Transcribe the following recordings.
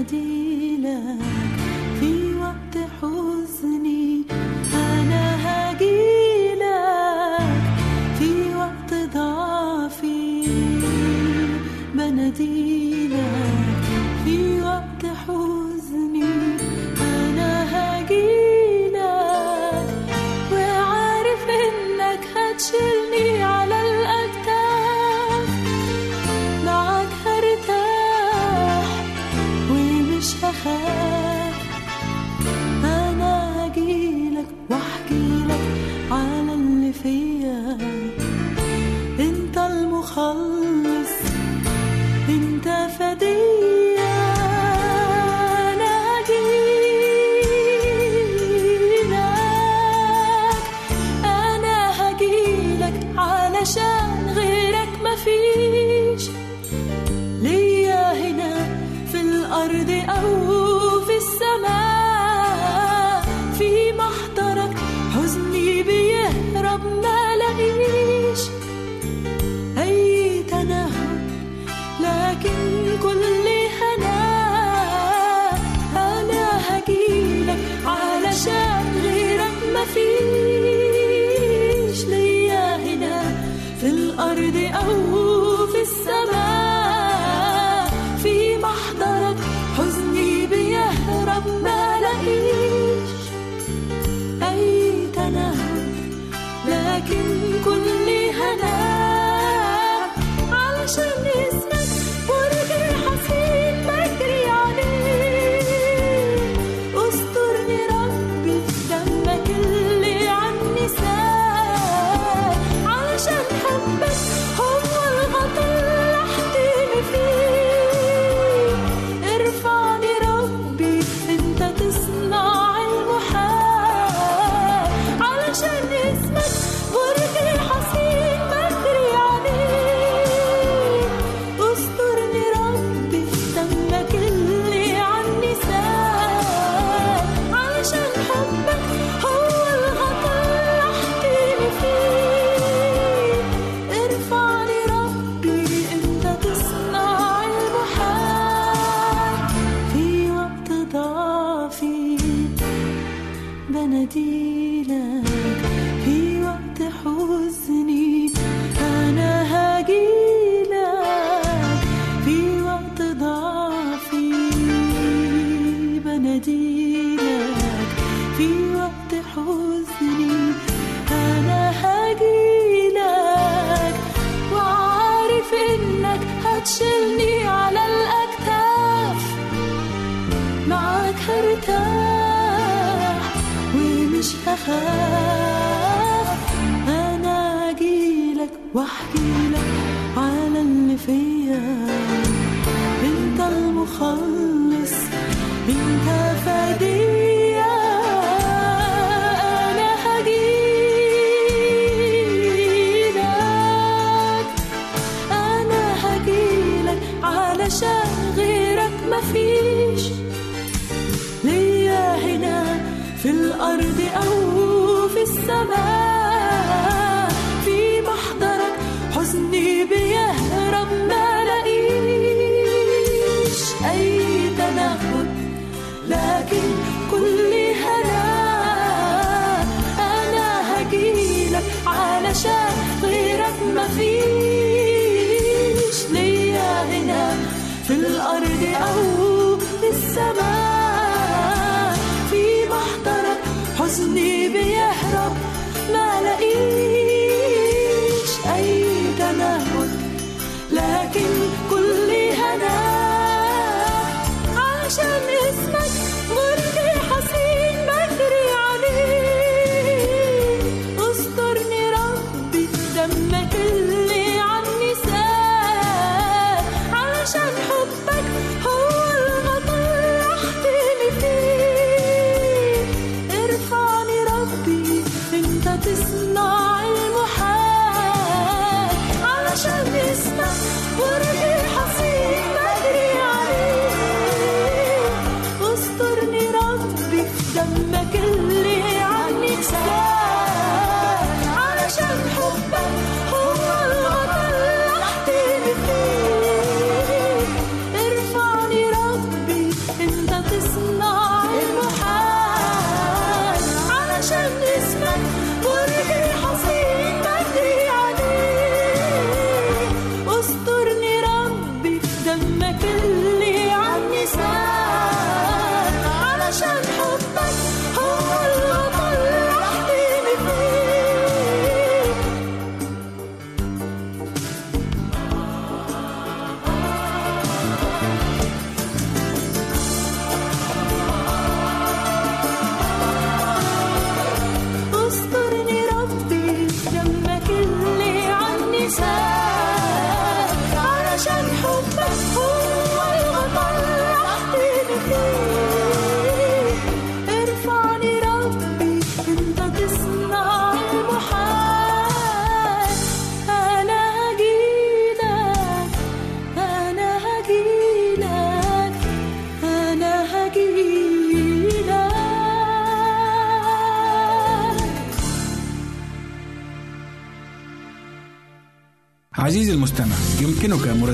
مدينة.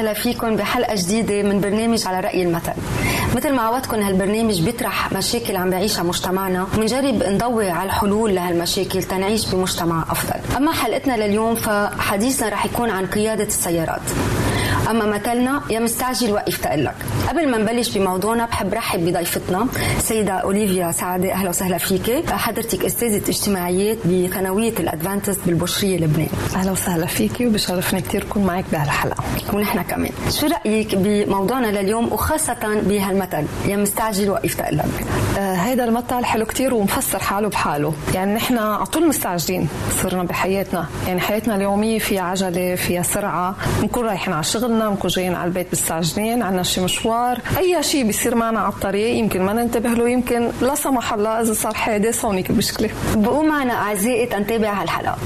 وسهلا فيكم بحلقة جديدة من برنامج على رأي المثل. مثل ما عودتكم هالبرنامج بيطرح مشاكل عم بيعيشها مجتمعنا وبنجرب نضوي على الحلول لهالمشاكل تنعيش بمجتمع أفضل. أما حلقتنا لليوم فحديثنا رح يكون عن قيادة السيارات. أما مثلنا يا مستعجل وقف تقلك قبل ما نبلش بموضوعنا بحب رحب بضيفتنا سيدة أوليفيا سعده أهلا وسهلا فيك. حضرتك أستاذة اجتماعيات بثانوية الأدفانتست بالبشرية لبنان. أهلا وسهلا فيكي وبشرفني كثير اكون معك بهالحلقة. ونحن كمان. شو رأيك بموضوعنا لليوم وخاصة بهالمثل؟ يا مستعجل وقف تقلك آه هيدا المثل حلو كتير ومفسر حاله بحاله. يعني نحن على طول مستعجلين صرنا بحياتنا. يعني حياتنا اليومية فيها عجلة فيها سرعة. بنكون رايحين على شغلنا بنكون جايين على البيت مستعجلين عنا شي مشوار أي شيء بيصير معنا على الطريق يمكن ما ننتبه له يمكن لا سمح الله إذا صار حادث هونيك المشكلة بقوا معنا أعزائي تنتابع هالحلقه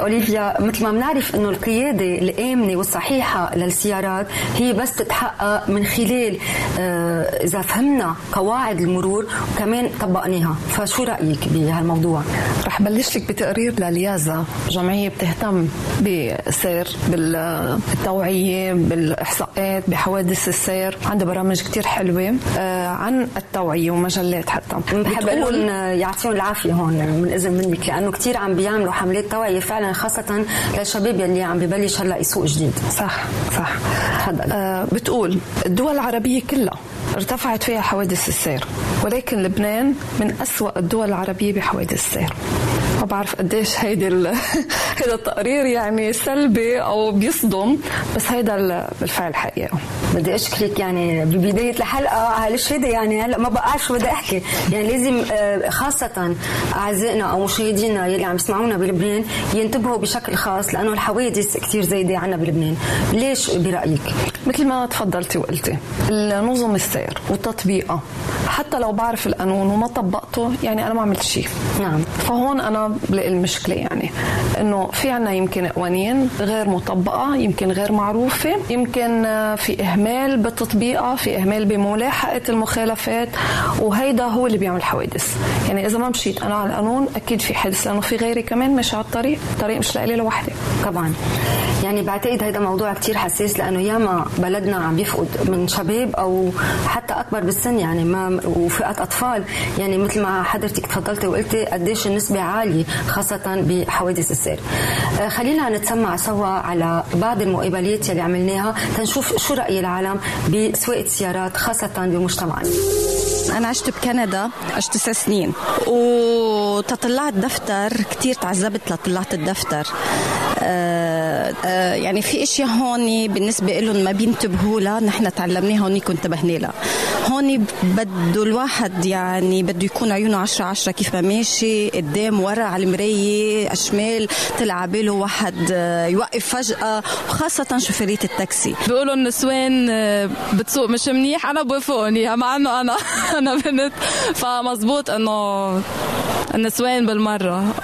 سيدة أوليفيا مثل ما بنعرف أنه القيادة الآمنة والصحيحة للسيارات هي بس تتحقق من خلال آه، إذا فهمنا قواعد المرور وكمان طبقناها. فشو رأيك بهالموضوع؟ رح بلش لك بتقرير لليازا جمعية بتهتم بالسير بالتوعية بالإحصاءات بحوادث السير. عندها برامج كتير حلوة آه، عن التوعية ومجلات حتى. بحب لهم يعطيهم العافية هون من إذن منك لأنه كثير عم بيعملوا حملات توعية فعلا خاصة للشباب يلي عم ببلش هلا يسوق جديد. صح صح. تفضل. آه بتقول الدول العربية كلها ارتفعت فيها حوادث السير ولكن لبنان من أسوأ الدول العربية بحوادث السير. ما بعرف قديش هيدي. هيدا التقرير يعني سلبي أو بيصدم بس هيدا ال- بالفعل حقيقه بدي أشكرك يعني ببداية الحلقة. على الشهاده يعني؟ هلا ما بقى شو بدي أحكي. يعني لازم آه، خاصة أعزائنا أو مشاهدينا يلي عم يسمعونا بلبنان ينتبهوا بشكل خاص لأنه الحوادث كثير زايدة عنا بلبنان. ليش؟ برأيك. مثل ما تفضلتي وقلتي النظم السير وتطبيقها حتى لو بعرف القانون وما طبقته يعني أنا ما عملت شيء. نعم. فهون أنا بلاقي المشكلة يعني. إنه في عنا يمكن قوانين غير مطبقة يمكن غير معروفة يمكن آه، في إهمال بتطبيقها في إهمال بملاحقة المخالفات وهيدا هو اللي بيعمل حوادث. يعني إذا ما مشيت أنا على القانون أكيد في حادث لأنه في غيري كمان ماشي على الطريق الطريق مش لإلي لوحدي. طبعا. يعني بعتقد هذا موضوع كتير حساس لأنه ياما بلدنا عم يفقد من شباب أو حتى أكبر بالسن يعني ما وفئات أطفال. يعني مثل ما حضرتك تفضلتي وقلتي قديش النسبة عالية خاصة بحوادث السير. آه، خلينا نتسمع سوا على بعض المقابلات يلي عملناها تنشوف شو رأي العالم بسواقة السيارات خاصة بمجتمعنا. أنا عشت بكندا عشت تسع سنين. وتطلعت دفتر كتير تعذبت لطلعت الدفتر. يعني في إشياء هون بالنسبة لهم ما بينتبهوا لها نحن تعلمناها هون انتبهنا لها. هون بده الواحد يعني بده يكون عيونه عشرة عشرة كيف ما ماشي قدام ورا على المراية شمال طلع باله واحد آه، يوقف فجأة وخاصة شوفيرية التاكسي. بيقولوا النسوان آه، بتسوق مش منيح أنا بوافقهم اياها مع إنه أنا أنا بنت. فمزبوط إنه النسوان بالمرة.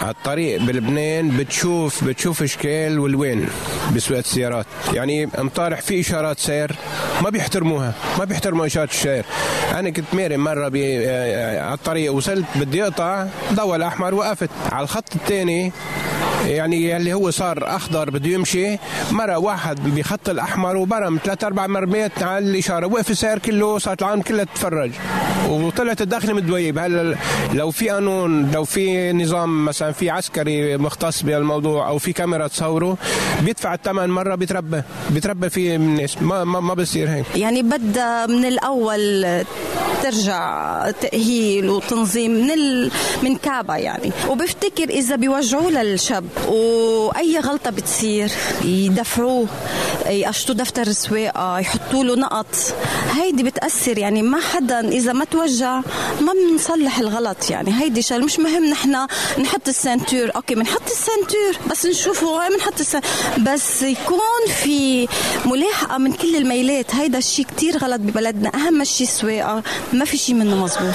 على الطريق بلبنان بتشوف بتشوف أشكال وألوان بسواقة السيارات. يعني مطارح في إشارات سير ما بيحترموها ما بيحترموا إشارات السير. أنا كنت ماري مرة بي آه، على الطريق وصلت بدي أقطع ضوء الأحمر وقفت على الخط الثاني يعني اللي هو صار أخضر بده يمشي مرة واحد بخط الأحمر وبرم ثلاث أربع مرميات على الإشارة وقف السير كله صارت العالم كلها تتفرج. وطلعت الداخل متدويب هلا لو في قانون لو في نظام مثلا في عسكري مختص بهالموضوع أو في كاميرا تصوره بيدفع الثمن مرة بيتربى بيتربى فيه ما ما, ما بصير هيك. يعني بدها من الأول ترجع تأهيل وتنظيم من ال... من كعبة يعني. وبفتكر إذا بيوجعوا للشاب وأي غلطة بتصير يدفعوه يقشطوا دفتر السواقة يحطوا له نقط. هيدي بتأثر يعني ما حدا إذا ما توجع ما بنصلح الغلط يعني. هيدي شغلة مش مهم نحن نحط ال ceinture. okay بنحط ال ceinture بس نشوفه بنحط بس يكون في ملاحقة من كل الميلات. هيدا الشيء كتير غلط ببلدنا. أهم شيء السواقة. ما في شيء منه مزبوط.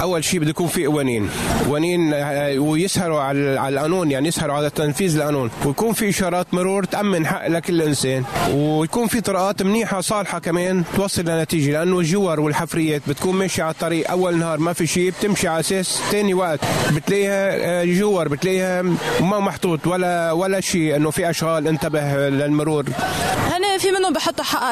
أول شيء بده يكون في قوانين قوانين آه، ويسهروا على على القانون يعني يسهروا على تنفيذ القانون. ويكون في إشارات مرور تأمن حق لكل إنسان. ويكون في طرقات منيحة صالحة كمان توصل لنتيجة لأنه الجوار والحفريات بتكون ماشية على الطريق أول نهار ما في شيء بتمشي على أساس ثاني وقت. بتلاقيها آه، جوار بتلاقيها ما محطوط ولا ولا شيء إنه في أشغال انتبه للمرور. هن في منهم بحطوا حق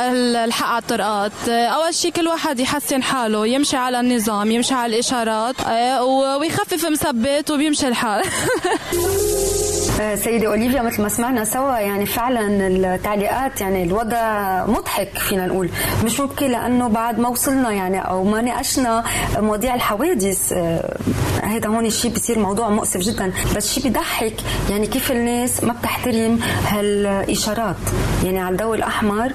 الحق على الطرقات. أول شيء كل واحد يحسن حاله. يمشي على النظام يمشي على الإشارات آه، ويخفف مثبت وبيمشي الحال. سيدة أوليفيا مثل ما سمعنا سوا يعني فعلا التعليقات يعني الوضع مضحك فينا نقول. مش مبكي لأنه بعد ما وصلنا يعني أو ما ناقشنا مواضيع الحوادث آه، هذا هون الشيء بصير موضوع مؤسف جدا. بس شيء بيضحك يعني كيف الناس ما بتحترم هالإشارات؟ يعني على الضوء الأحمر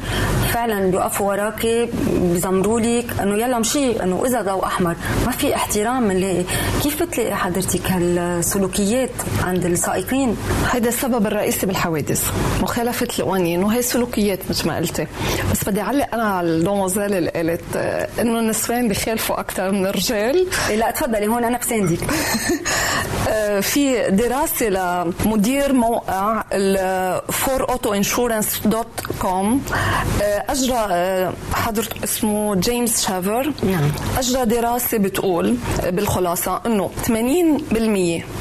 فعلا بيوقفوا وراكي بيزمروا لك إنه يلا مشي إنه إذا ضوء أحمر. ما في احترام بنلاقي كيف بتلاقي حضرتك هالسلوكيات عند السائقين؟ هذا السبب الرئيسي بالحوادث. مخالفة القوانين وهي سلوكيات مثل ما قلتي. بس بدي أعلق أنا على الدوموزيل اللي قالت إنه النسوان بخالفوا أكثر من الرجال. إيه، لا تفضلي هون أنا بساندك. في دراسة لمدير موقع فورautoinsurance.com آه، أجرى حضرت اسمه جيمس شافر نعم. أجرى دراسة بتقول بالخلاصة إنه 80%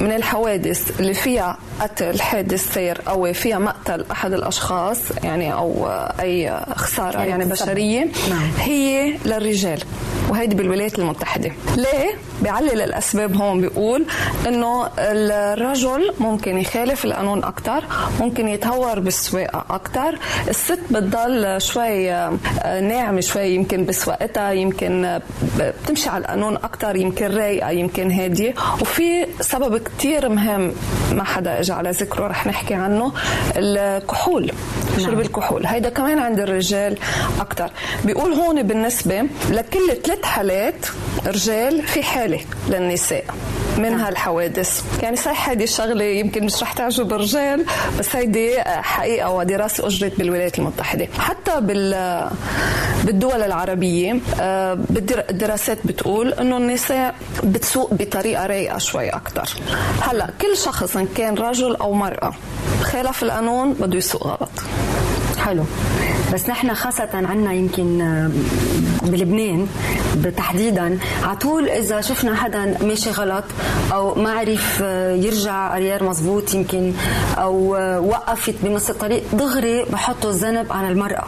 من الحوادث اللي فيها قتل حادث سير أو فيها مقتل أحد الأشخاص يعني أو أي خسارة يعني, يعني بشرية نعم. هي للرجال وهيدي بالولايات المتحدة ليه بيعلل الأسباب هون بيقول إنه الرجل ممكن يخالف القانون أكثر ممكن يتهور بالسواقه أكثر الست بتضل شوي آه، ناعمة شوي يمكن بسواقتها يمكن بتمشي على القانون أكثر يمكن رايقة يمكن هادية. وفي سبب كتير مهم ما حدا اجى على ذكره رح نحكي عنه الكحول. شرب الكحول هيدا كمان عند الرجال أكثر بيقول هون بالنسبة لكل ثلاث حالات رجال في حالة للنساء منها الحوادث يعني صحيح هذه الشغلة يمكن مش رح تعجب الرجال بس هيدي حقيقة ودراسة اجرت بالولايات المتحدة. حتى بال بالدول العربية آه، الدراسات بتقول إنه النساء بتسوق بطريقة رايقة شوي أكثر هلأ كل شخص إن كان رجل أو مرأة خالف القانون بده يسوق غلط. حلو. بس نحن خاصة عنا يمكن آه، بلبنان تحديدا على طول إذا شفنا حدا ماشي غلط أو ما عرف آه، يرجع أريار مزبوط يمكن أو آه، وقفت بنص الطريق دغري بحطوا الذنب على المرأة.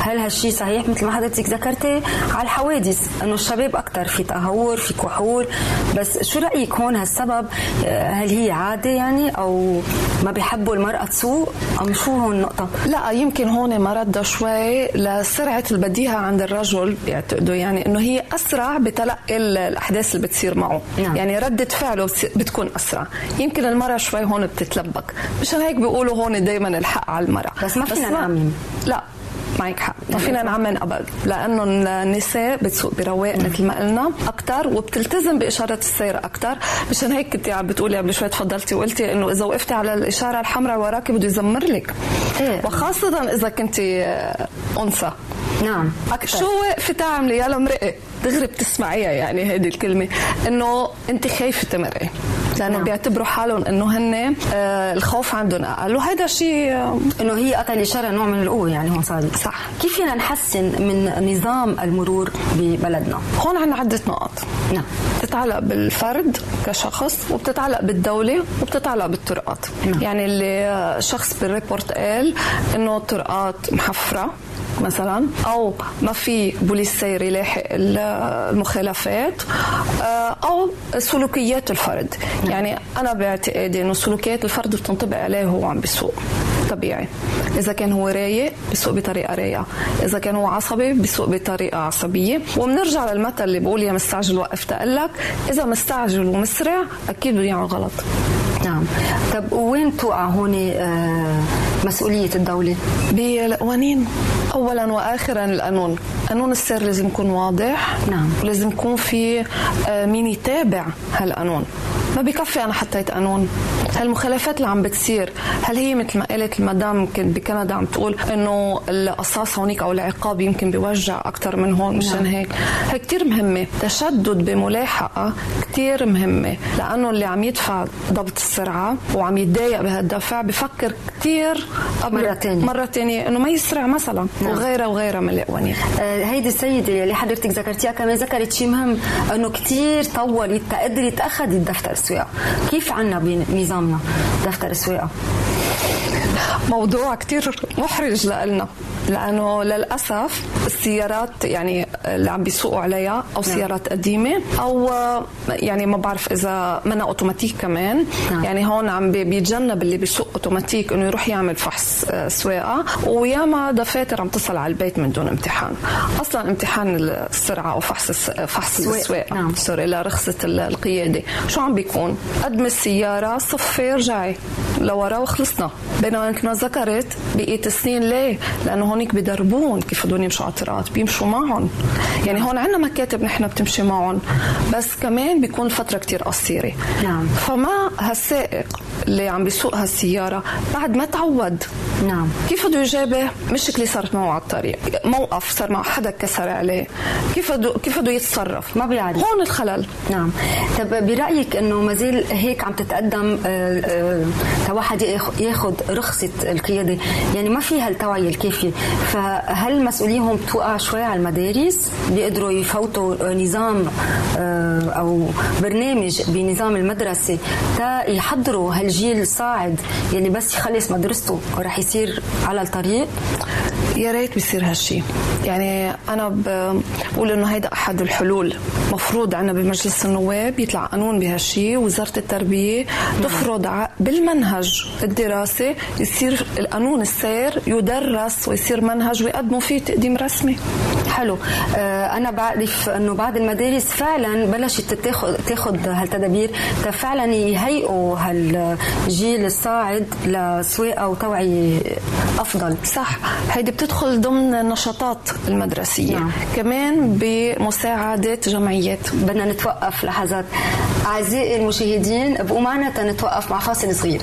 هل هالشيء صحيح؟ مثل ما حضرتك ذكرتي على الحوادث إنه الشباب أكثر في تهور في كحول. بس شو رأيك هون؟ هالسبب هل هي عادة يعني أو ما بيحبوا المرأة تسوق؟ أم شو هون النقطة؟ لا يمكن هون مرد شوي لسرعة البديهه عند الرجل بيعتقدوا يعني إنه هي أسرع بتلقي الأحداث اللي بتصير معه. نعم. يعني ردة فعله بتكون أسرع. يمكن المراه شوي هون بتتلبك. مشان هيك بيقولوا هون دائما الحق على المرأة. بس ما فينا نعمم لا. معك حق. ما فينا نعمم أبد. لأنه النساء بتسوق برواق مثل ما قلنا أكثر وبتلتزم بإشارة السير أكثر مشان هيك كنت عم بتقولي قبل شوي تفضلتي وقلتي إنه إذا وقفتي على الإشارة الحمراء وراكي بده يزمر لك. إيه؟ وخاصة إذا كنت أنثى. نعم. أكثر. شو وقفت تعملي يا مرقي دغري بتسمعيها يعني هذه الكلمة. إنه أنت خايفة تمرقي. لأنه نعم. بيعتبروا حالهم إنه هن آه الخوف عندهم. أقل وهذا شيء آه إنه هي قطع الاشاره نوع من القوة يعني هون صار. صح. كيف فينا نحسن من نظام المرور ببلدنا؟ هون عندنا عدة نقط نعم. بتتعلق بالفرد كشخص وبتتعلق بالدولة وبتتعلق بالطرقات. نعم. يعني اللي شخص بال report قال إنه الطرقات محفرة مثلا أو ما في بوليس سير يلاحق المخالفات آه، أو سلوكيات الفرد. يعني أنا باعتقادي إنه سلوكيات الفرد بتنطبق عليه وهو عم بيسوق طبيعي. إذا كان هو رايق بيسوق بطريقة رايقة. إذا كان هو عصبي بيسوق بطريقة عصبية. وبنرجع للمثل اللي بقول يا مستعجل وقف تقلك. إذا مستعجل ومسرع أكيد بده يعمل غلط. نعم. طب وين توقع هون آه مسؤولية الدولة؟ بالقوانين. أولا وآخرا القانون. قانون السير لازم يكون واضح. نعم. ولازم يكون في آه، مين يتابع هالقانون. ما بكفي أنا حطيت قانون هالمخالفات اللي عم بتصير هل هي مثل ما قالت المدام يمكن بكندا عم تقول إنه القصاص هونيك أو العقاب يمكن بيوجع أكثر من هون مشان نعم. هيك؟ هي كثير مهمة. تشدد بملاحقة كثير مهمة. لأنه اللي عم يدفع ضبط السرعه وعم يتضايق بهالدفع بفكر كثير مرة ثانية مرة ثانية إنه ما يسرع مثلا نعم. وغيرها وغيرها من القوانين آه هيدي السيدة اللي حضرتك ذكرتيها كمان ذكرت شيء مهم إنه كثير طولت تقدري تاخذي الدفتر السواقة. كيف عنا بنظامنا دفتر السواقة؟ موضوع كتير محرج لنا لأنه للأسف السيارات يعني اللي عم بيسوقوا عليها أو نعم. سيارات قديمة أو يعني ما بعرف إذا منها أوتوماتيك كمان نعم. يعني هون عم بيتجنب اللي بيسوق أوتوماتيك إنه يروح يعمل فحص آه، سواقة وياما دفاتر عم تصل على البيت من دون امتحان أصلا امتحان السرعة أو فحص فحص السواقة نعم. سوري لرخصه القيادة شو عم بيكون قدم السيارة صفي رجعي لورا وخلصنا بينما مثل ما ذكرت بقيت السنين ليه؟ لأنه هونيك بدربون كيف بدهم يمشوا على الطرقات بيمشوا معهم. يعني هون عندنا مكاتب نحن بتمشي معهم بس كمان بيكون فترة كتير قصيرة. نعم. فما هالسائق اللي عم بيسوق هالسيارة بعد ما تعود. نعم. كيف بده يجابه؟ مشكله صارت معه على الطريق. موقف صار مع حدا كسر عليه. كيف بده كيف بده يتصرف؟ ما بيعرف. هون الخلل. نعم. طب برأيك إنه ما زال هيك عم تتقدم آه، آه، ياخذ رخصة القيادة؟ يعني ما في هالتوعية الكافية. فهل مسؤوليهم توقع شوي على المدارس؟ بيقدروا يفوتوا نظام آه، أو برنامج بنظام المدرسة تا يحضروا هالجيل الصاعد يلي بس يخلص مدرسته ورح يصير على الطريق. يا ريت بيصير هالشي. يعني أنا بقول إنه هيدا أحد الحلول. مفروض عنا بمجلس النواب يطلع قانون بهالشي وزارة التربية تفرض بالمنهج الدراسي يصير القانون السير يدرس ويصير منهج ويقدموا فيه تقديم رسمي. حلو. آه، أنا بعرف إنه بعض المدارس فعلا بلشت تاخذ تاخذ هالتدابير فعلا يهيئوا هالجيل الصاعد لسواقة وتوعية أفضل. صح. هيدي بتدخل ضمن النشاطات المدرسية. نعم. كمان بمساعدة جمعيات. بدنا نتوقف لحظات. أعزائي المشاهدين ابقوا معنا تنتوقف مع فاصل صغير.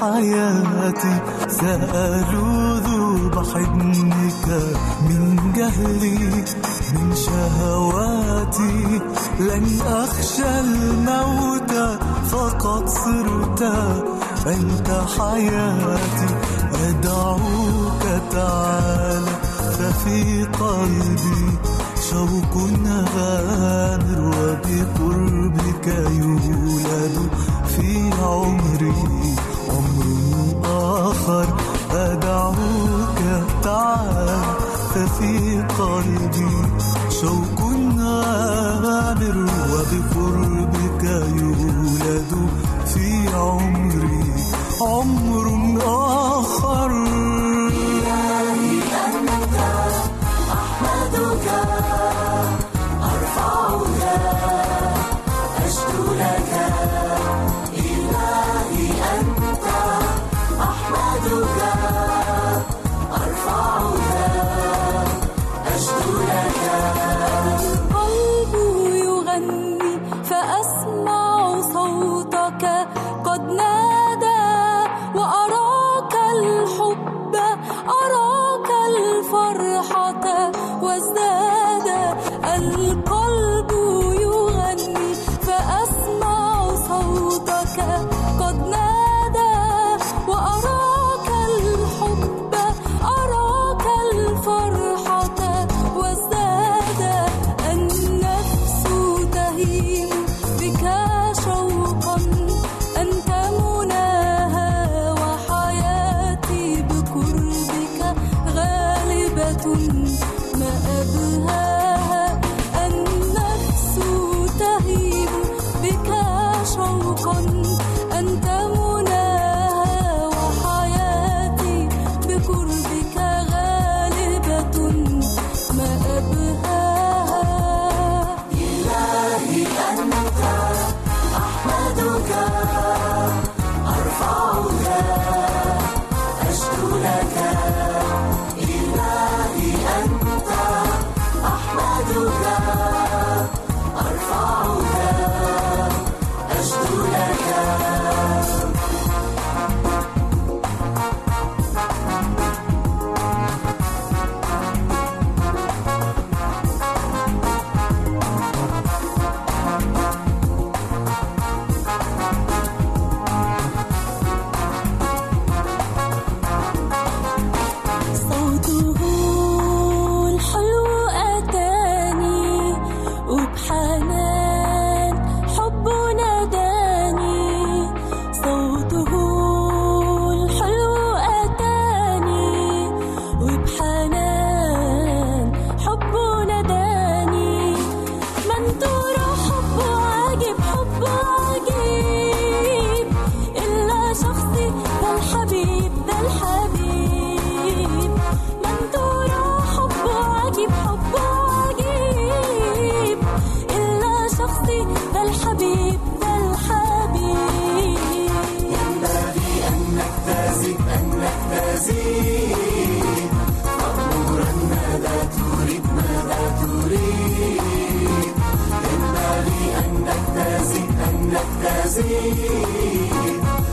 حياتي سألوذ بحضنك من جهلي من شهواتي. لن أخشى الموت فقد صرت أنت حياتي. أدعوك تعالى ففي قلبي شوق غامر وبقربك يولد في عمري. عمر آخر أدعوك تعالى ففي قلبي. شوق غامر وبقربك يولد في عمري. عمر آخر أن النفس تهيب بك شوقا.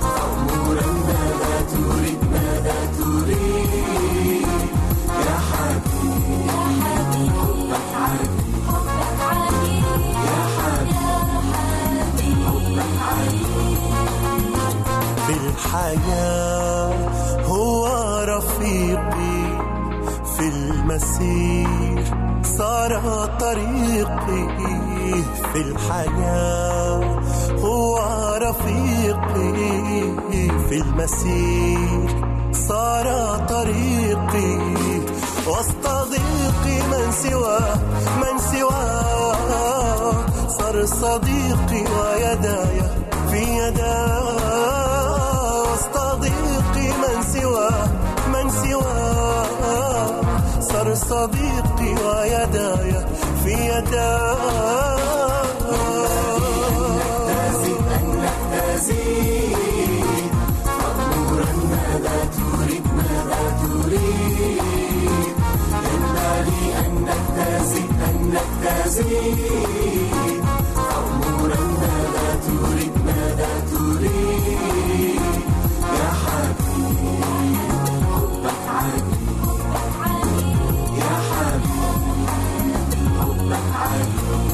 أمورا ماذا تريد ماذا تريد يا حبيبي يا حبيبي حبك حبك يا حبيبي هو رفيقي في المسير صار طريقي في الحياة. رفيقي في المسير صار طريقي وسط ضيقي من سواه من سواه صار صديقي ويداي في يداه وسط ضيقي من سواه من سواه صار صديقي ويداي في يداه نجتازي أمورا ماذا تريد ماذا تريد يا حبيبي حبك عجيب يا حبيبي حبك عجيب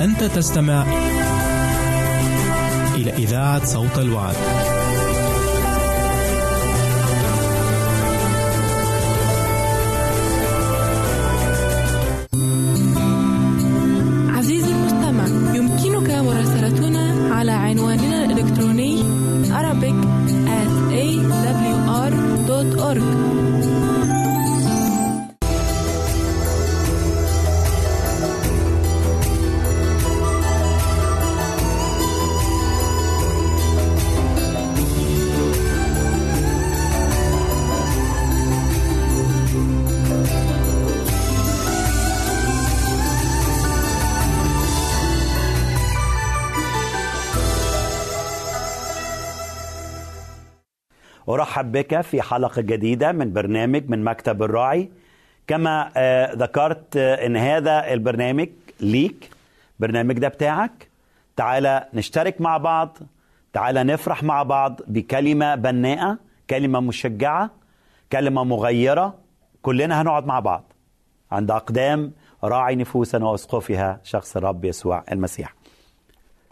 أنت تستمع إذاعة صوت الوعد. أرحب بك في حلقة جديدة من برنامج من مكتب الراعي. كما آه، ذكرت آه، أن هذا البرنامج ليك برنامج ده بتاعك. تعالى نشترك مع بعض تعالى نفرح مع بعض بكلمة بناءة كلمة مشجعة كلمة مغيرة. كلنا هنقعد مع بعض. عند أقدام راعي نفوسنا وأسقفها شخص الرب يسوع المسيح.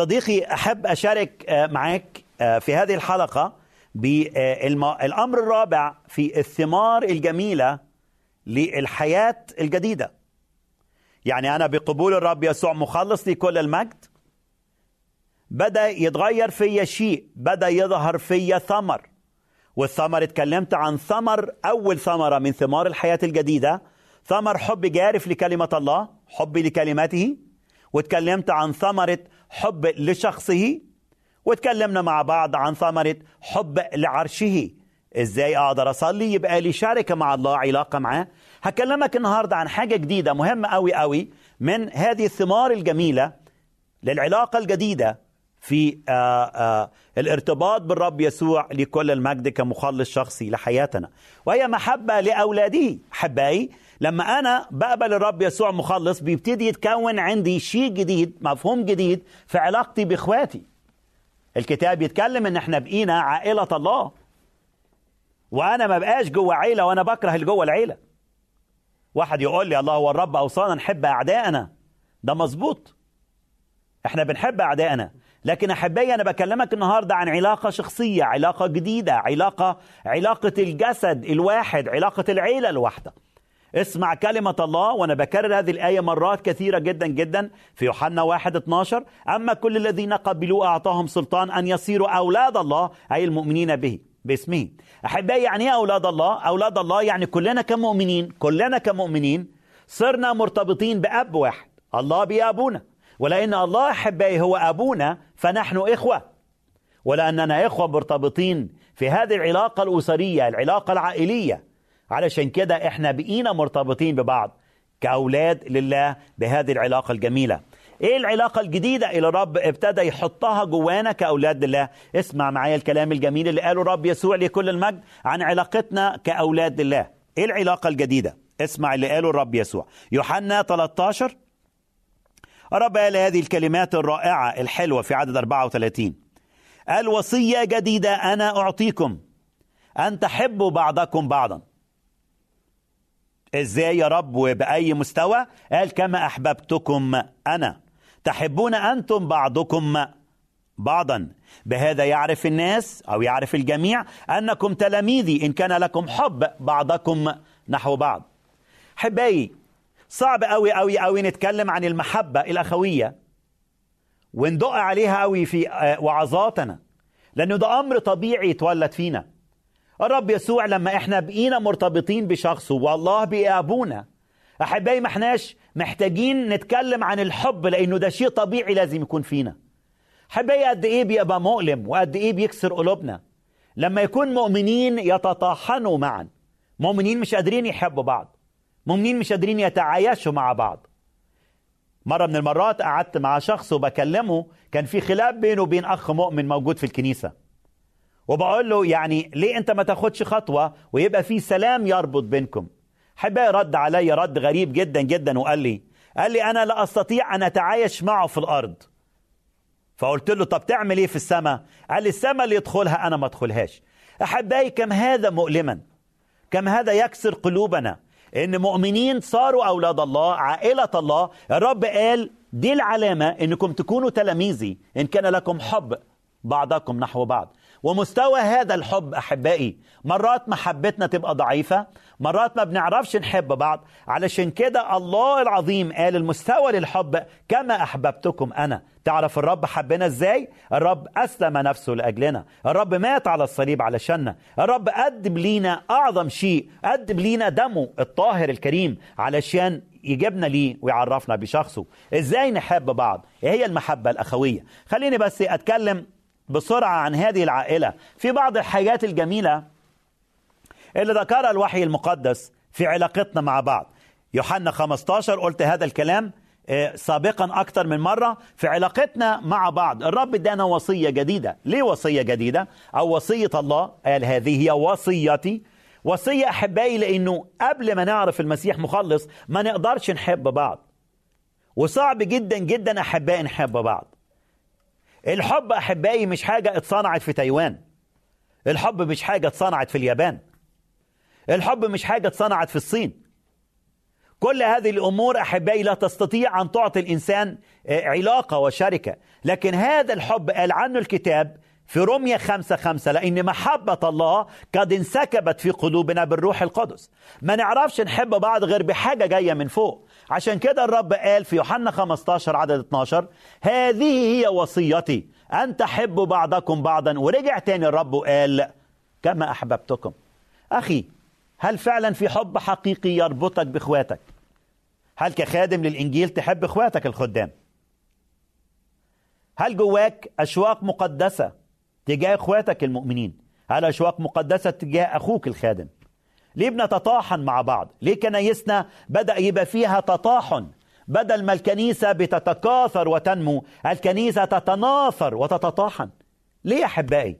صديقي أحب أشارك آه، آه، في هذه الحلقة بالأمر الرابع في الثمار الجميلة للحياة الجديدة. يعني أنا بقبول الرب يسوع مخلص لكل المجد. بدأ يتغير فيا شيء بدأ يظهر فيا ثمر. والثمر اتكلمت عن ثمر أول ثمرة من ثمار الحياة الجديدة. ثمر حب جارف لكلمة الله حب لكلماته. واتكلمت عن ثمرة حب لشخصه. واتكلمنا مع بعض عن ثمرة حب لعرشه. إزاي أقدر أصلي؟ يبقى لي شركة مع الله علاقة معاه. هكلمك النهاردة عن حاجة جديدة مهمة قوي قوي من هذه الثمار الجميلة للعلاقة الجديدة في آآ آآ الارتباط بالرب يسوع لكل المجد كمخلص شخصي لحياتنا. وهي محبة لأولاده. أحبائي لما أنا بقبل الرب يسوع مخلص بيبتدي يتكون عندي شيء جديد مفهوم جديد في علاقتي بإخواتي. الكتاب يتكلم إن إحنا بقينا عائلة الله. وأنا ما بقاش جوه عيلة وأنا بكره اللي جوه العيلة. واحد يقول لي الله هو الرب أوصانا نحب أعدائنا. ده مظبوط. إحنا بنحب أعدائنا. لكن أحبائي أنا بكلمك النهارده عن علاقة شخصية علاقة جديدة علاقة علاقة الجسد الواحد علاقة العيلة الواحدة. اسمع كلمة الله وأنا بكرر هذه الآية مرات كثيرة جدا جدا في يوحنا 1 12 أما كل الذين قبلوه أعطاهم سلطان أن يصيروا أولاد الله أي المؤمنين به باسمه. أحبائي يعني إيه أولاد الله؟ أولاد الله يعني كلنا كمؤمنين كلنا كمؤمنين صرنا مرتبطين بأب واحد الله بأبونا. ولأن الله أحبائي هو أبونا فنحن إخوة. ولأننا إخوة مرتبطين في هذه العلاقة الأسرية العلاقة العائلية. علشان كده إحنا بقينا مرتبطين ببعض كأولاد لله بهذه العلاقة الجميلة. إيه العلاقة الجديدة اللي الرب ابتدى يحطها جوانا كأولاد الله اسمع معايا الكلام الجميل اللي قاله الرب يسوع لكل المجد عن علاقتنا كأولاد الله إيه العلاقة الجديدة؟ اسمع اللي قاله الرب يسوع. يوحنا 13 الرب قال هذه الكلمات الرائعة الحلوة في عدد 34 قال وصية جديدة أنا أعطيكم. أن تحبوا بعضكم بعضا. إزاي يا رب وبأي مستوى؟ قال كما أحببتكم أنا. تحبون أنتم بعضكم بعضا. بهذا يعرف الناس أو يعرف الجميع أنكم تلاميذي إن كان لكم حب بعضكم نحو بعض. حبايي صعب قوي قوي قوي نتكلم عن المحبة الأخوية. وندق عليها قوي في آه، وعظاتنا. لأنه ده أمر طبيعي يتولد فينا. الرب يسوع لما إحنا بقينا مرتبطين بشخصه والله بقى ابونا أحبائي ما احناش محتاجين نتكلم عن الحب لأنه ده شيء طبيعي لازم يكون فينا. أحبائي قد إيه بيبقى مؤلم وقد إيه بيكسر قلوبنا؟ لما يكون مؤمنين يتطاحنوا معا. مؤمنين مش قادرين يحبوا بعض. مؤمنين مش قادرين يتعايشوا مع بعض. مرة من المرات قعدت مع شخص وبكلمه كان في خلاف بينه وبين أخ مؤمن موجود في الكنيسة. وبقول له يعني ليه انت ما تاخدش خطوة ويبقى في سلام يربط بينكم؟ حبايبي رد علي رد غريب جدا جدا وقال لي قال لي أنا لا أستطيع أن أتعايش معه في الأرض. فقلت له طب تعمل إيه في السماء؟ قال لي السماء اللي يدخلها أنا ما أدخلهاش. أحبائي كم هذا مؤلما؟ كم هذا يكسر قلوبنا إن مؤمنين صاروا أولاد الله عائلة الله. الرب قال دي العلامة إنكم تكونوا تلاميذي إن كان لكم حب بعضكم نحو بعض. ومستوى هذا الحب أحبائي مرات محبتنا تبقى ضعيفة مرات ما بنعرفش نحب بعض علشان كده الله العظيم قال المستوى للحب كما أحببتكم أنا. تعرف الرب حبنا إزاي؟ الرب أسلم نفسه لأجلنا. الرب مات على الصليب علشاننا. الرب قدم لينا أعظم شيء قدم لينا دمه الطاهر الكريم علشان يجيبنا ليه ويعرفنا بشخصه. إزاي نحب بعض؟ إيه هي المحبة الأخوية. خليني بس أتكلم بسرعة عن هذه العائلة. في بعض الحاجات الجميلة اللي ذكرها الوحي المقدس في علاقتنا مع بعض. يوحنا 15 قلت هذا الكلام آه، سابقا أكثر من مرة في علاقتنا مع بعض. الرب إدانا وصية جديدة. ليه وصية جديدة؟ أو وصية الله قال هذه هي وصيتي. وصية أحبائي لأنه قبل ما نعرف المسيح مخلص ما نقدرش نحب بعض. وصعب جدا جدا أحبائي نحب بعض. الحب أحبائي مش حاجة اتصنعت في تايوان. الحب مش حاجة اتصنعت في اليابان. الحب مش حاجة اتصنعت في الصين. كل هذه الأمور أحبائي لا تستطيع أن تعطي الإنسان آه، علاقة وشركة. لكن هذا الحب قال عنه الكتاب في رومية خمسة خمسة لأن محبة الله قد انسكبت في قلوبنا بالروح القدس. ما نعرفش نحب بعض غير بحاجة جاية من فوق. عشان كده الرب قال في يوحنا 15 عدد 12 هذه هي وصيتي أن تحبوا بعضكم بعضا. ورجع تاني الرب وقال كما أحببتكم. أخي هل فعلا في حب حقيقي يربطك بإخواتك؟ هل كخادم للإنجيل تحب إخواتك الخدام؟ هل جواك أشواق مقدسة تجاه إخواتك المؤمنين؟ هل أشواق مقدسة تجاه أخوك الخادم؟ ليه بنتطاحن مع بعض ليه كنايسنا بدأ يبقى فيها تطاحن بدل ما الكنيسة بتتكاثر وتنمو الكنيسة تتناثر وتتطاحن ليه يا أحبائي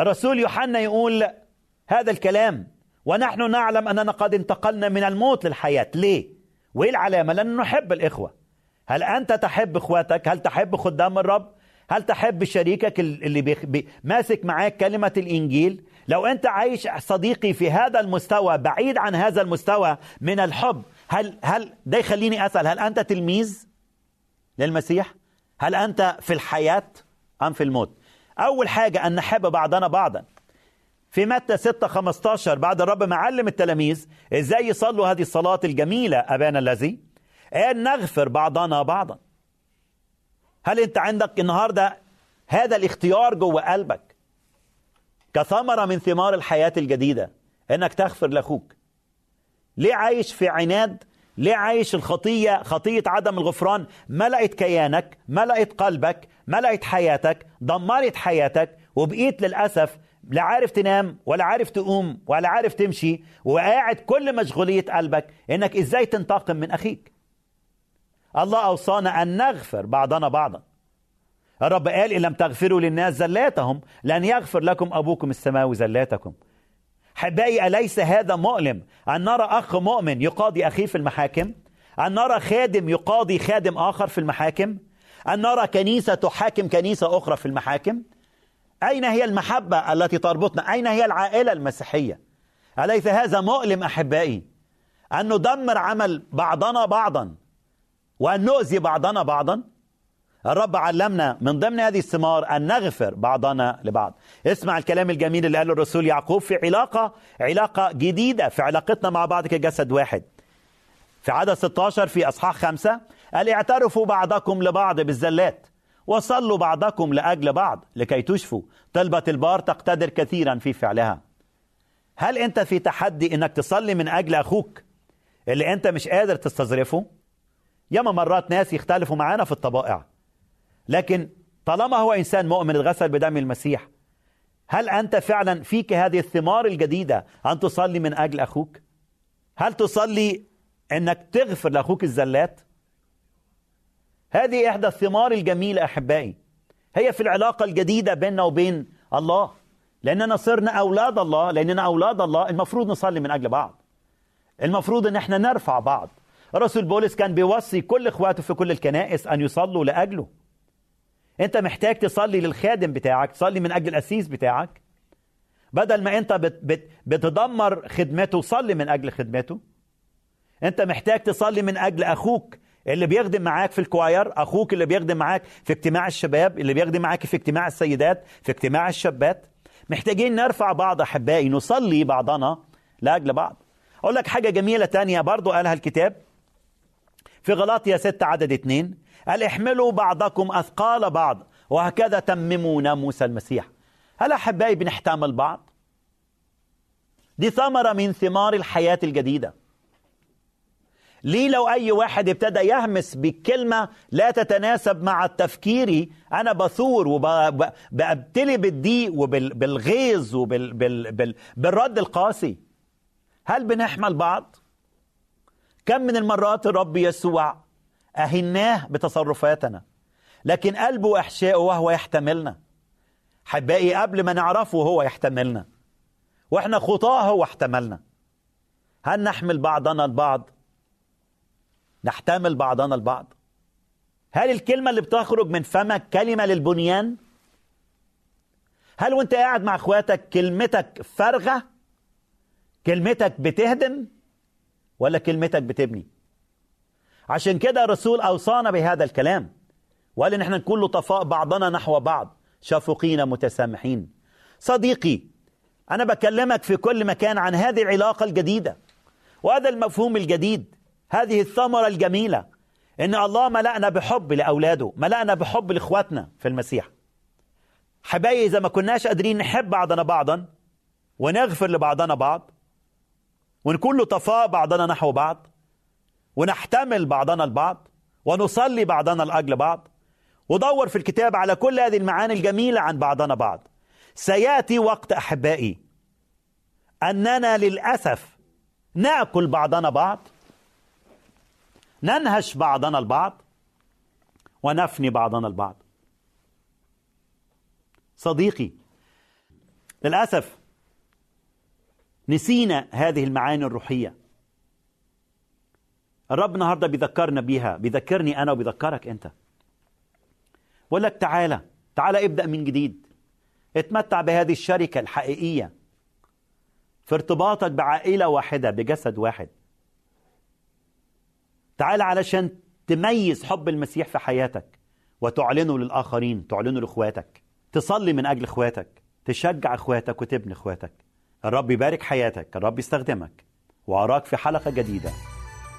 الرسول يوحنا يقول هذا الكلام ونحن نعلم أننا قد انتقلنا من الموت للحياة ليه؟ وإيه العلامة؟ لأننا نحب الإخوة هل أنت تحب إخواتك؟ هل تحب خدام الرب؟ هل تحب شريكك اللي. بي... ماسك معاك كلمة الإنجيل؟ لو أنت عايش صديقي في هذا المستوى بعيد عن هذا المستوى من الحب هل هل ده يخليني أسأل هل أنت تلميذ للمسيح؟ هل أنت في الحياة أم في الموت؟ أول حاجة أن نحب بعضنا بعضا في متى 6 15 بعد الرب ما علم التلاميذ إزاي يصلوا هذه الصلاة الجميلة أبانا الذي قال نغفر بعضنا بعضا هل أنت عندك النهاردة هذا الاختيار جوه قلبك كثمرة من ثمار الحياة الجديدة إنك تغفر لأخوك. ليه عايش في عناد؟ ليه عايش الخطية خطية عدم الغفران؟ ملأت كيانك ملأت قلبك ملأت حياتك دمرت حياتك وبقيت للأسف لا عارف تنام ولا عارف تقوم ولا عارف تمشي وقاعد كل مشغولية قلبك إنك إزاي تنتقم من أخيك. الله أوصانا أن نغفر بعضنا بعضا. الرب قال إن لم تغفروا للناس زلاتهم لن يغفر لكم أبوكم السماوي زلاتكم. حبائي أليس هذا مؤلم؟ أن نرى أخ مؤمن يقاضي أخيه في المحاكم؟ أن نرى خادم يقاضي خادم آخر في المحاكم؟ أن نرى كنيسة تحاكم كنيسة أخرى في المحاكم؟ أين هي المحبة التي تربطنا؟ أين هي العائلة المسيحية؟ أليس هذا مؤلم أحبائي؟ أن ندمر عمل بعضنا بعضا وأن نؤذي بعضنا بعضا؟ الرب علمنا من ضمن هذه الثمار أن نغفر بعضنا لبعض. اسمع الكلام الجميل اللي قاله الرسول يعقوب في علاقة علاقة جديدة في علاقتنا مع بعض كجسد واحد. في عدد 16 في أصحاح خمسة قال اعترفوا بعضكم لبعض بالزلات وصلوا بعضكم لأجل بعض لكي تشفوا. طلبة البار تقتدر كثيرا في فعلها. هل أنت في تحدي أنك تصلي من أجل أخوك اللي أنت مش قادر تستظرفه؟ ياما مرات ناس يختلفوا معانا في الطبائع. لكن طالما هو إنسان مؤمن اتغسل بدم المسيح هل أنت فعلا فيك هذه الثمار الجديدة أن تصلي من أجل أخوك؟ هل تصلي أنك تغفر لأخوك الزلات؟ هذه إحدى الثمار الجميلة أحبائي هي في العلاقة الجديدة بيننا وبين الله لأننا صرنا أولاد الله لأننا أولاد الله المفروض نصلي من أجل بعض المفروض أن إحنا نرفع بعض. رسول بولس كان بيوصي كل إخواته في كل الكنائس أن يصلوا لأجله. انت محتاج تصلي للخادم بتاعك تصلي من أجل الاسيس بتاعك. بدل ما انت بت بت بتدمر خدمته صلي من أجل خدمته. انت محتاج تصلي من أجل أخوك اللي بيخدم معاك في الكواير أخوك اللي بيخدم معاك في اجتماع الشباب اللي بيخدم معاك في اجتماع السيدات في اجتماع الشابات. محتاجين نرفع بعض احبائي نصلي بعضنا لأجل بعض. أقول لك حاجة جميلة تانية برضو قالها الكتاب. في غلاطيا 6 عدد 2 قال احملوا بعضكم أثقال بعض وهكذا تمموا ناموس المسيح هل أحبائي بنحتمل بعض؟ دي ثمرة من ثمار الحياة الجديدة ليه لو أي واحد ابتدى يهمس بكلمة لا تتناسب مع تفكيري أنا بثور وبابتلي بالضيق وبالغيظ وبالرد القاسي هل بنحمل بعض؟ كم من المرات الرب يسوع أهناه بتصرفاتنا. لكن قلبه إحشائه وهو يحتملنا. حبائي قبل ما نعرفه هو يحتملنا. وإحنا خطاه هو احتملنا. هل نحمل بعضنا البعض؟ نحتمل بعضنا البعض. هل الكلمة اللي بتخرج من فمك كلمة للبنيان؟ هل وأنت قاعد مع إخواتك كلمتك فارغة؟ كلمتك بتهدم ولا كلمتك بتبني؟ عشان كده الرسول أوصانا بهذا الكلام. وقال إن إحنا نكون لطفاء بعضنا نحو بعض. شفقين متسامحين. صديقي أنا بكلمك في كل مكان عن هذه العلاقة الجديدة. وهذا المفهوم الجديد هذه الثمرة الجميلة. إن الله ملأنا بحب لأولاده ملأنا بحب لإخواتنا في المسيح. حبايبي إذا ما كناش قادرين نحب بعضنا بعضا ونغفر لبعضنا بعض ونكون لطفاء بعضنا نحو بعض ونحتمل بعضنا البعض ونصلي بعضنا لأجل بعض ودور في الكتاب على كل هذه المعاني الجميلة عن بعضنا بعض. سيأتي وقت أحبائي أننا للأسف نأكل بعضنا بعض ننهش بعضنا البعض ونفني بعضنا البعض. صديقي للأسف نسينا هذه المعاني الروحية. الرب النهاردة بيذكرنا بيها بيذكرني أنا وبيذكرك أنت. بقول لك تعالى تعالى ابدأ من جديد. اتمتع بهذه الشركة الحقيقية في ارتباطك بعائلة واحدة بجسد واحد. تعالى علشان تميز حب المسيح في حياتك وتعلنه للآخرين تعلنه لإخواتك. تصلي من أجل إخواتك تشجع إخواتك وتبني إخواتك. الرب يبارك حياتك الرب يستخدمك وأراك في حلقة جديدة.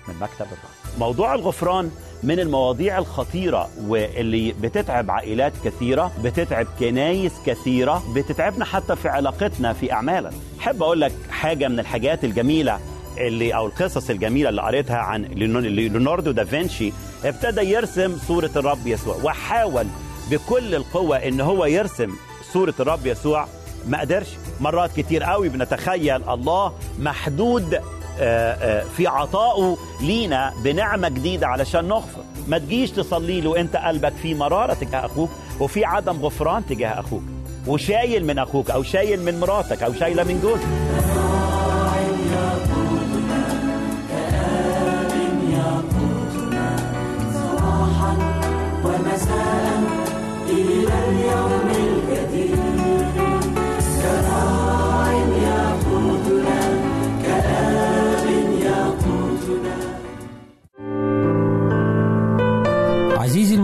من مكتب الرب موضوع الغفران من المواضيع الخطيرة واللي بتتعب عائلات كثيرة بتتعب كنايس كثيرة بتتعبنا حتى في علاقتنا في أعمالنا. حب أقول لك حاجة من الحاجات الجميلة اللي أو القصص الجميلة اللي قريتها عن ليوناردو دافنشي ابتدى يرسم صورة الرب يسوع وحاول بكل القوة إن هو يرسم صورة الرب يسوع. ما قدرش. مرات كتير قوي بنتخيل الله محدود آه، آه، في عطائه لينا بنعمة جديدة علشان نغفر. ما تجيش تصلي له انت قلبك في مرارة تجاه أخوك وفي عدم غفران تجاه أخوك. وشايل من أخوك أو شايل من مراتك أو شايلة من جوزك.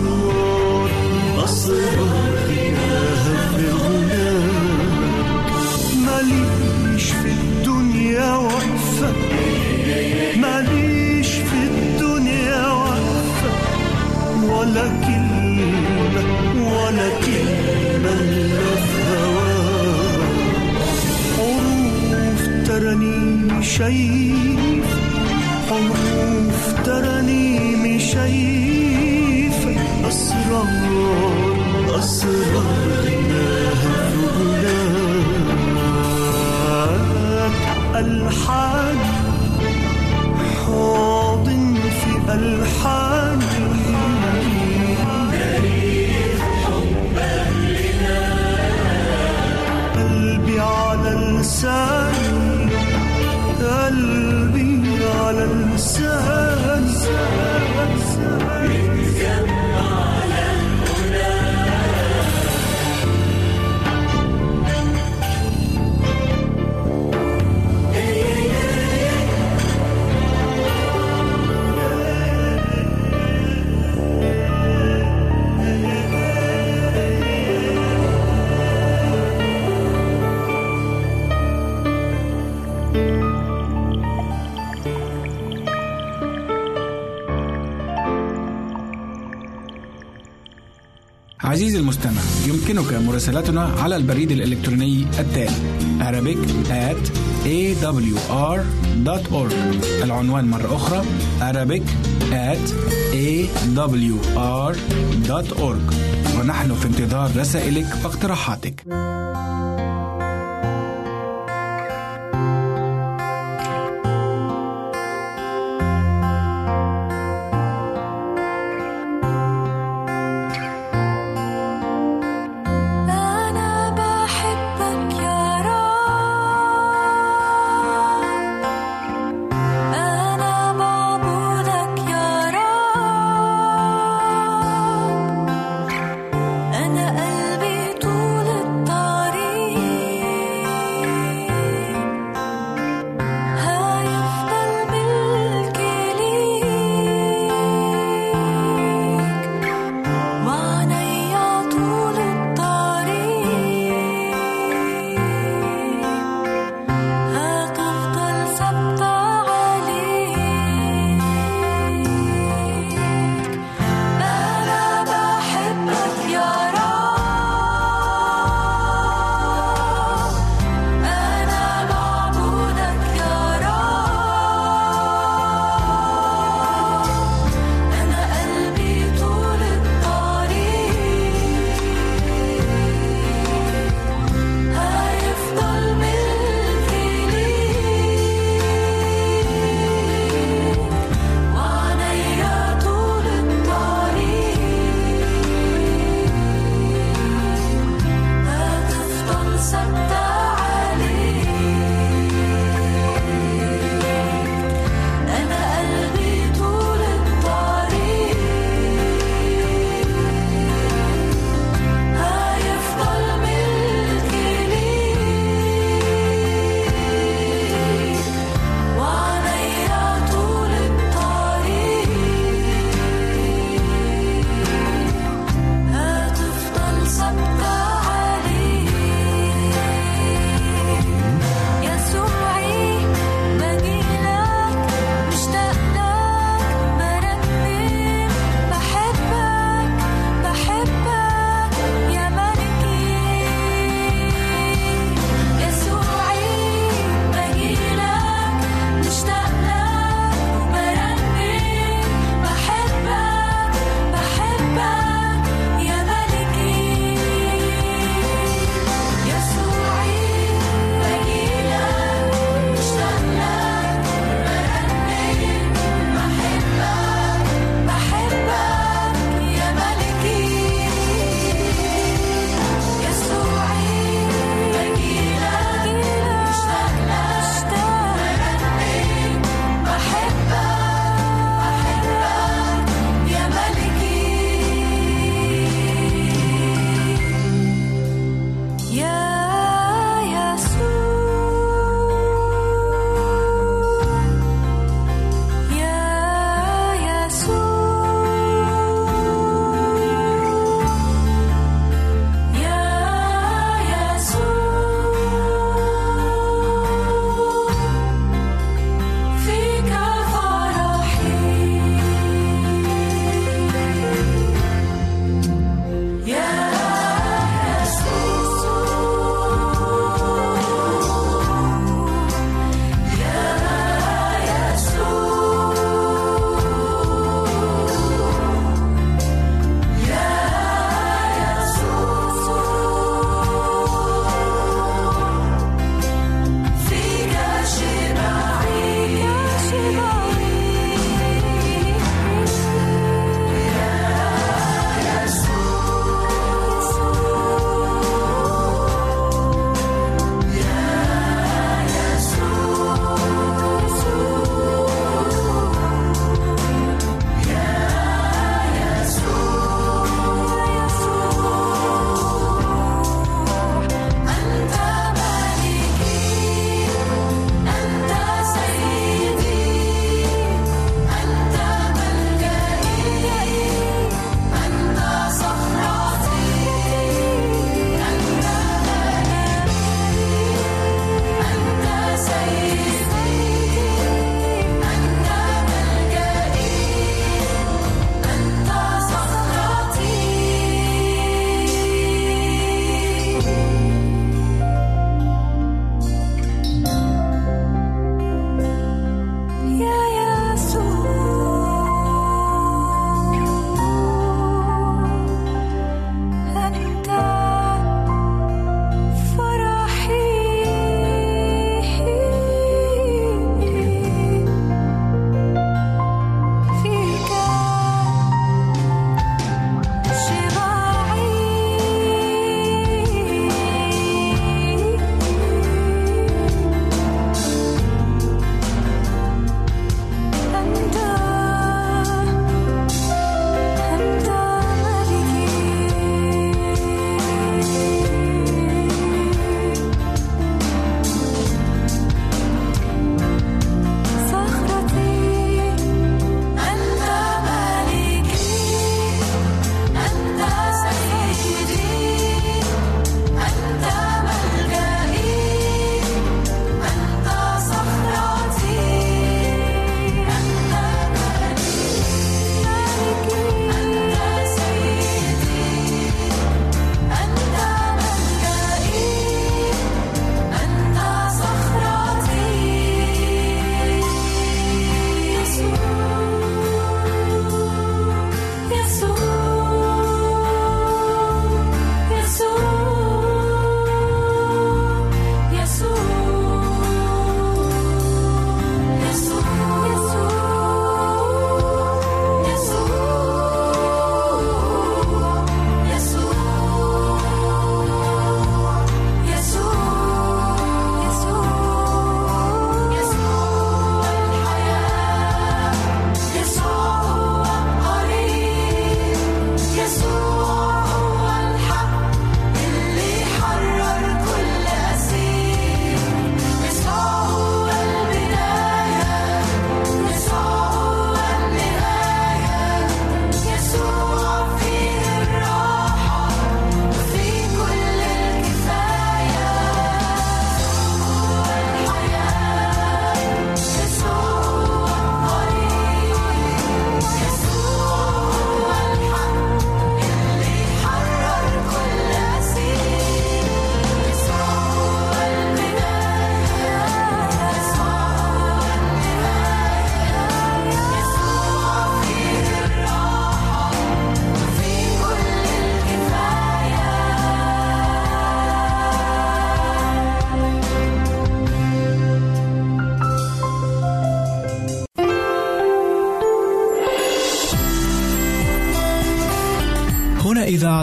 you عزيزي المستمع يمكنك مراسلتنا على البريد الإلكتروني التالي Arabic at awr.org العنوان مرة أخرى Arabic at awr.org ونحن في انتظار رسائلك واقتراحاتك.